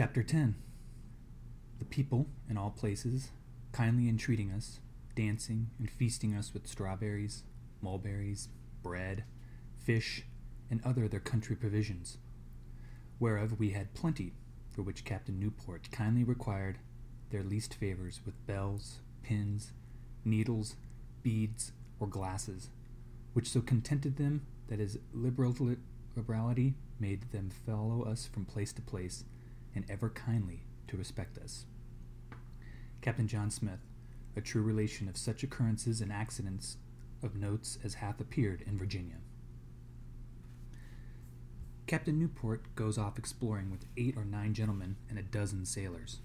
Chapter 10 The people, in all places, kindly entreating us, dancing and feasting us with strawberries, mulberries, bread, fish, and other their country provisions, whereof we had plenty, for which Captain Newport kindly required their least favors with bells, pins, needles, beads, or glasses, which so contented them that his liberality made them follow us from place to place, and ever kindly to respect us. Captain John Smith, a true relation of such occurrences and accidents of notes as hath appeared in Virginia. Captain Newport goes off exploring with eight or nine gentlemen and a dozen sailors.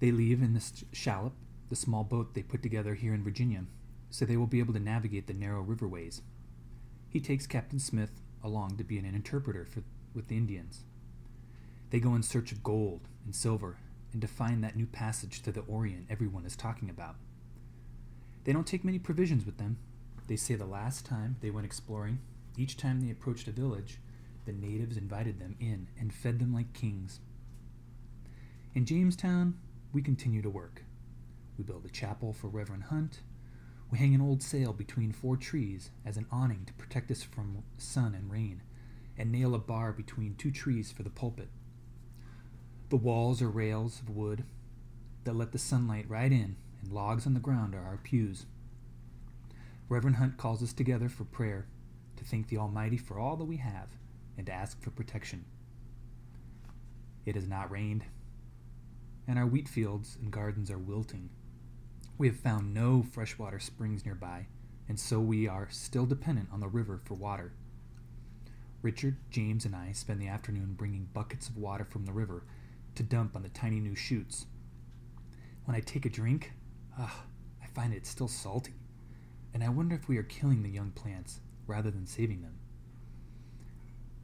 They leave in the shallop, the small boat they put together here in Virginia, so they will be able to navigate the narrow riverways. He takes Captain Smith along to be an interpreter for, with the Indians. They go in search of gold and silver and to find that new passage to the Orient everyone is talking about. They don't take many provisions with them. They say the last time they went exploring, each time they approached a village, the natives invited them in and fed them like kings. In Jamestown, we continue to work. We build a chapel for Reverend Hunt. We hang an old sail between four trees as an awning to protect us from sun and rain, and nail a bar between two trees for the pulpit. The walls are rails of wood that let the sunlight right in, and logs on the ground are our pews. Reverend Hunt calls us together for prayer, to thank the Almighty for all that we have, and to ask for protection. It has not rained, and our wheat fields and gardens are wilting. We have found no freshwater springs nearby, and so we are still dependent on the river for water. Richard, James, and I spend the afternoon bringing buckets of water from the river to dump on the tiny new shoots. When I take a drink, ah, I find it still salty, and I wonder if we are killing the young plants rather than saving them.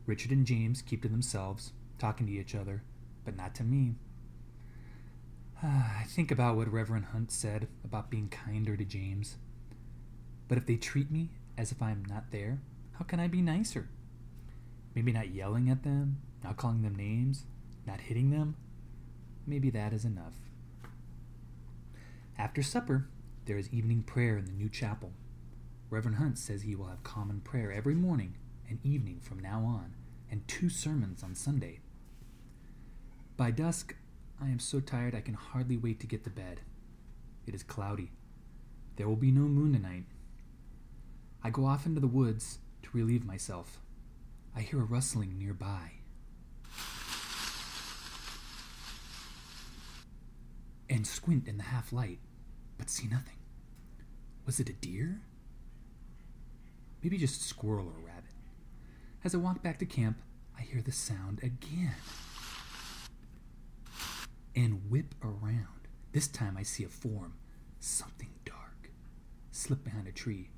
Richard and James keep to themselves, talking to each other, but not to me. I think about what Reverend Hunt said about being kinder to James. But if they treat me as if I am not there, how can I be nicer? Maybe not yelling at them, not calling them names, not hitting them? Maybe that is enough. After supper, there is evening prayer in the new chapel. Reverend Hunt says he will have common prayer every morning and evening from now on, and two sermons on Sunday. By dusk, I am so tired I can hardly wait to get to bed. It is cloudy. There will be no moon tonight. I go off into the woods to relieve myself. I hear a rustling nearby. And squint in the half light, but see nothing. Was it a deer? Maybe just a squirrel or rabbit. As I walk back to camp, I hear the sound again. And whip around. This time I see a form, something dark, slip behind a tree.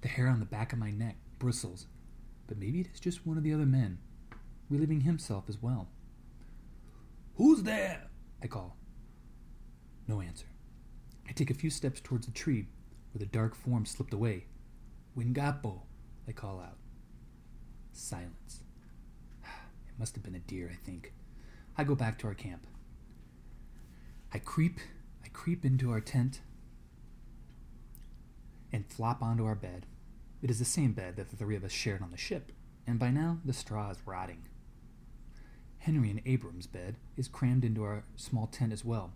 The hair on the back of my neck bristles, but maybe it is just one of the other men, relieving himself as well. Who's there? I call. No answer. I take a few steps towards the tree where the dark form slipped away. Wingapo, I call out. Silence. It must have been a deer, I think. I go back to our camp. I creep, I creep into our tent and flop onto our bed. It is the same bed that the three of us shared on the ship, and by now the straw is rotting. Henry and Abram's bed is crammed into our small tent as well,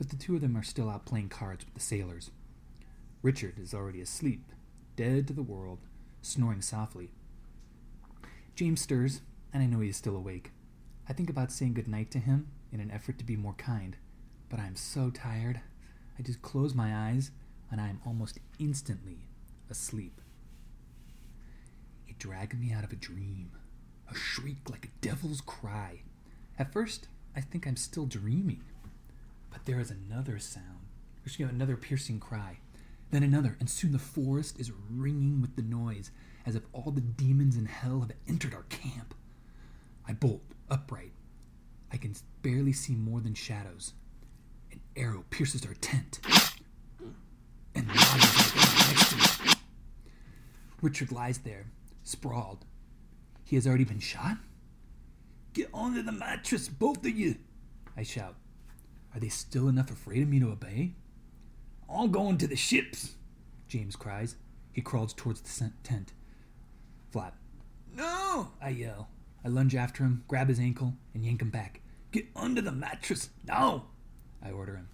but the two of them are still out playing cards with the sailors. Richard is already asleep, dead to the world, snoring softly. James stirs, and I know he is still awake. I think about saying good night to him in an effort to be more kind, but I am so tired. I just close my eyes, and I am almost instantly asleep. It dragged me out of a dream, a shriek like a devil's cry. At first, I think I'm still dreaming, but there is another sound, excuse me, another piercing cry, then another, and soon the forest is ringing with the noise, as if all the demons in hell have entered our camp. I bolt upright. I can barely see more than shadows. An arrow pierces our tent and lodges next to me. Richard lies there, sprawled. He has already been shot? Get under the mattress, both of you! I shout. Are they still enough afraid of me to obey? All going to the ships, James cries. He crawls towards the tent. Flap. No! I yell. I lunge after him, grab his ankle, and yank him back. Get under the mattress, now! I order him.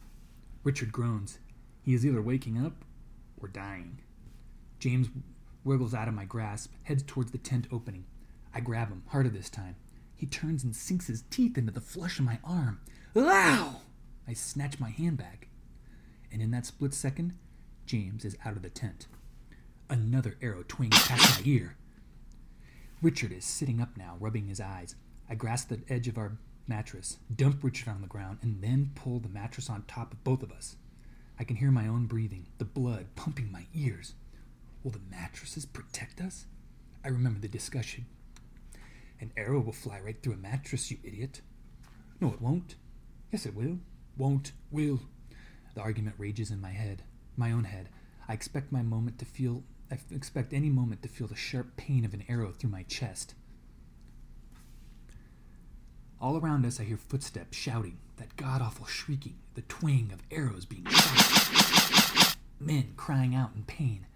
Richard groans. He is either waking up or dying. James wiggles out of my grasp, heads towards the tent opening. I grab him, harder this time. He turns and sinks his teeth into the flesh of my arm. Ow! Snatch my handbag. And in that split second, James is out of the tent. Another arrow twings past my ear. Richard is sitting up now, rubbing his eyes. I grasp the edge of our mattress, dump Richard on the ground, and then pull the mattress on top of both of us. I can hear my own breathing, the blood pumping my ears. Will the mattresses protect us? I remember the discussion. An arrow will fly right through a mattress, you idiot. No, it won't. Yes, it will. Won't, will. The argument rages in my head, my own head. I expect my moment to feel I expect any moment to feel the sharp pain of an arrow through my chest. All around us, I hear footsteps shouting, that god awful shrieking, the twang of arrows being shot. Men crying out in pain.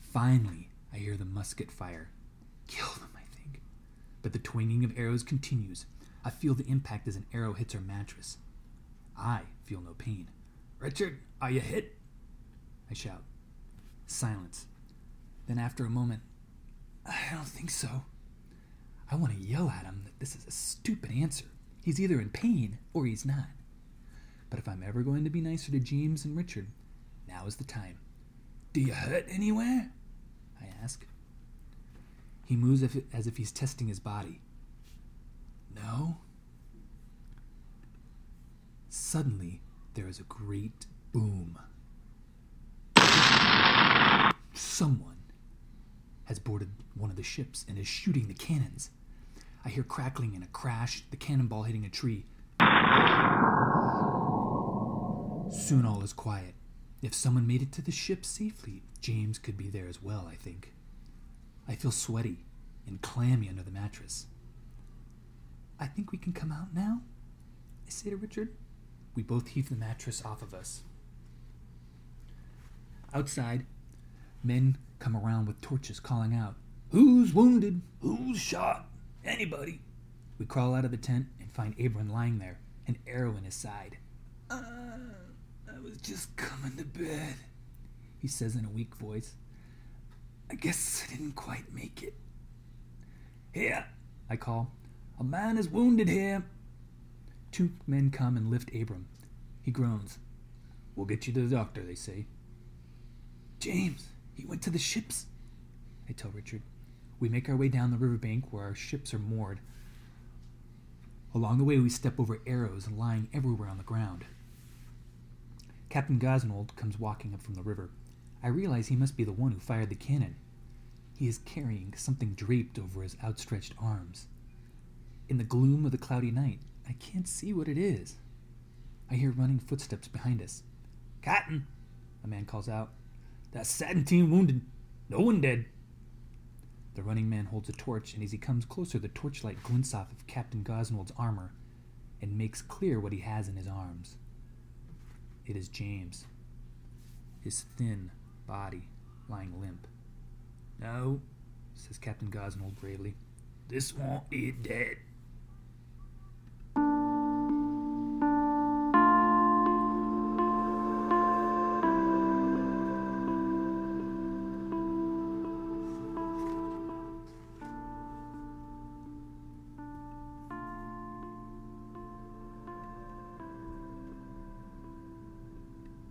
Finally, I hear the musket fire. Kill them, I think. But the twanging of arrows continues. I feel the impact as an arrow hits our mattress. I feel no pain. Richard, are you hit? I shout. Silence. Then, after a moment, I don't think so. I want to yell at him that this is a stupid answer. He's either in pain or he's not. But if I'm ever going to be nicer to James and Richard, now is the time. Do you hurt anywhere? I ask. He moves as if he's testing his body. No? Suddenly, there is a great boom. Someone has boarded one of the ships and is shooting the cannons. I hear crackling and a crash, the cannonball hitting a tree. Soon all is quiet. If someone made it to the ship safely, James could be there as well, I think. I feel sweaty and clammy under the mattress. I think we can come out now, I say to Richard. We both heave the mattress off of us. Outside, men come around with torches calling out, Who's wounded? Who's shot? Anybody? We crawl out of the tent and find Abram lying there, an arrow in his side. Uh, I was just coming to bed, he says in a weak voice. I guess I didn't quite make it. Here, I call. A man is wounded here. Two men come and lift Abram. He groans. We'll get you to the doctor, they say. James, he went to the ships, I tell Richard. We make our way down the riverbank where our ships are moored. Along the way, we step over arrows lying everywhere on the ground. Captain Gosnold comes walking up from the river. I realize he must be the one who fired the cannon. He is carrying something draped over his outstretched arms. In the gloom of the cloudy night, I can't see what it is. I hear running footsteps behind us. Captain, a man calls out. That's 17 wounded. No one dead. The running man holds a torch, and as he comes closer, the torchlight glints off of Captain Gosnold's armor and makes clear what he has in his arms. It is James, his thin body lying limp. No, says Captain Gosnold gravely. This won't be dead.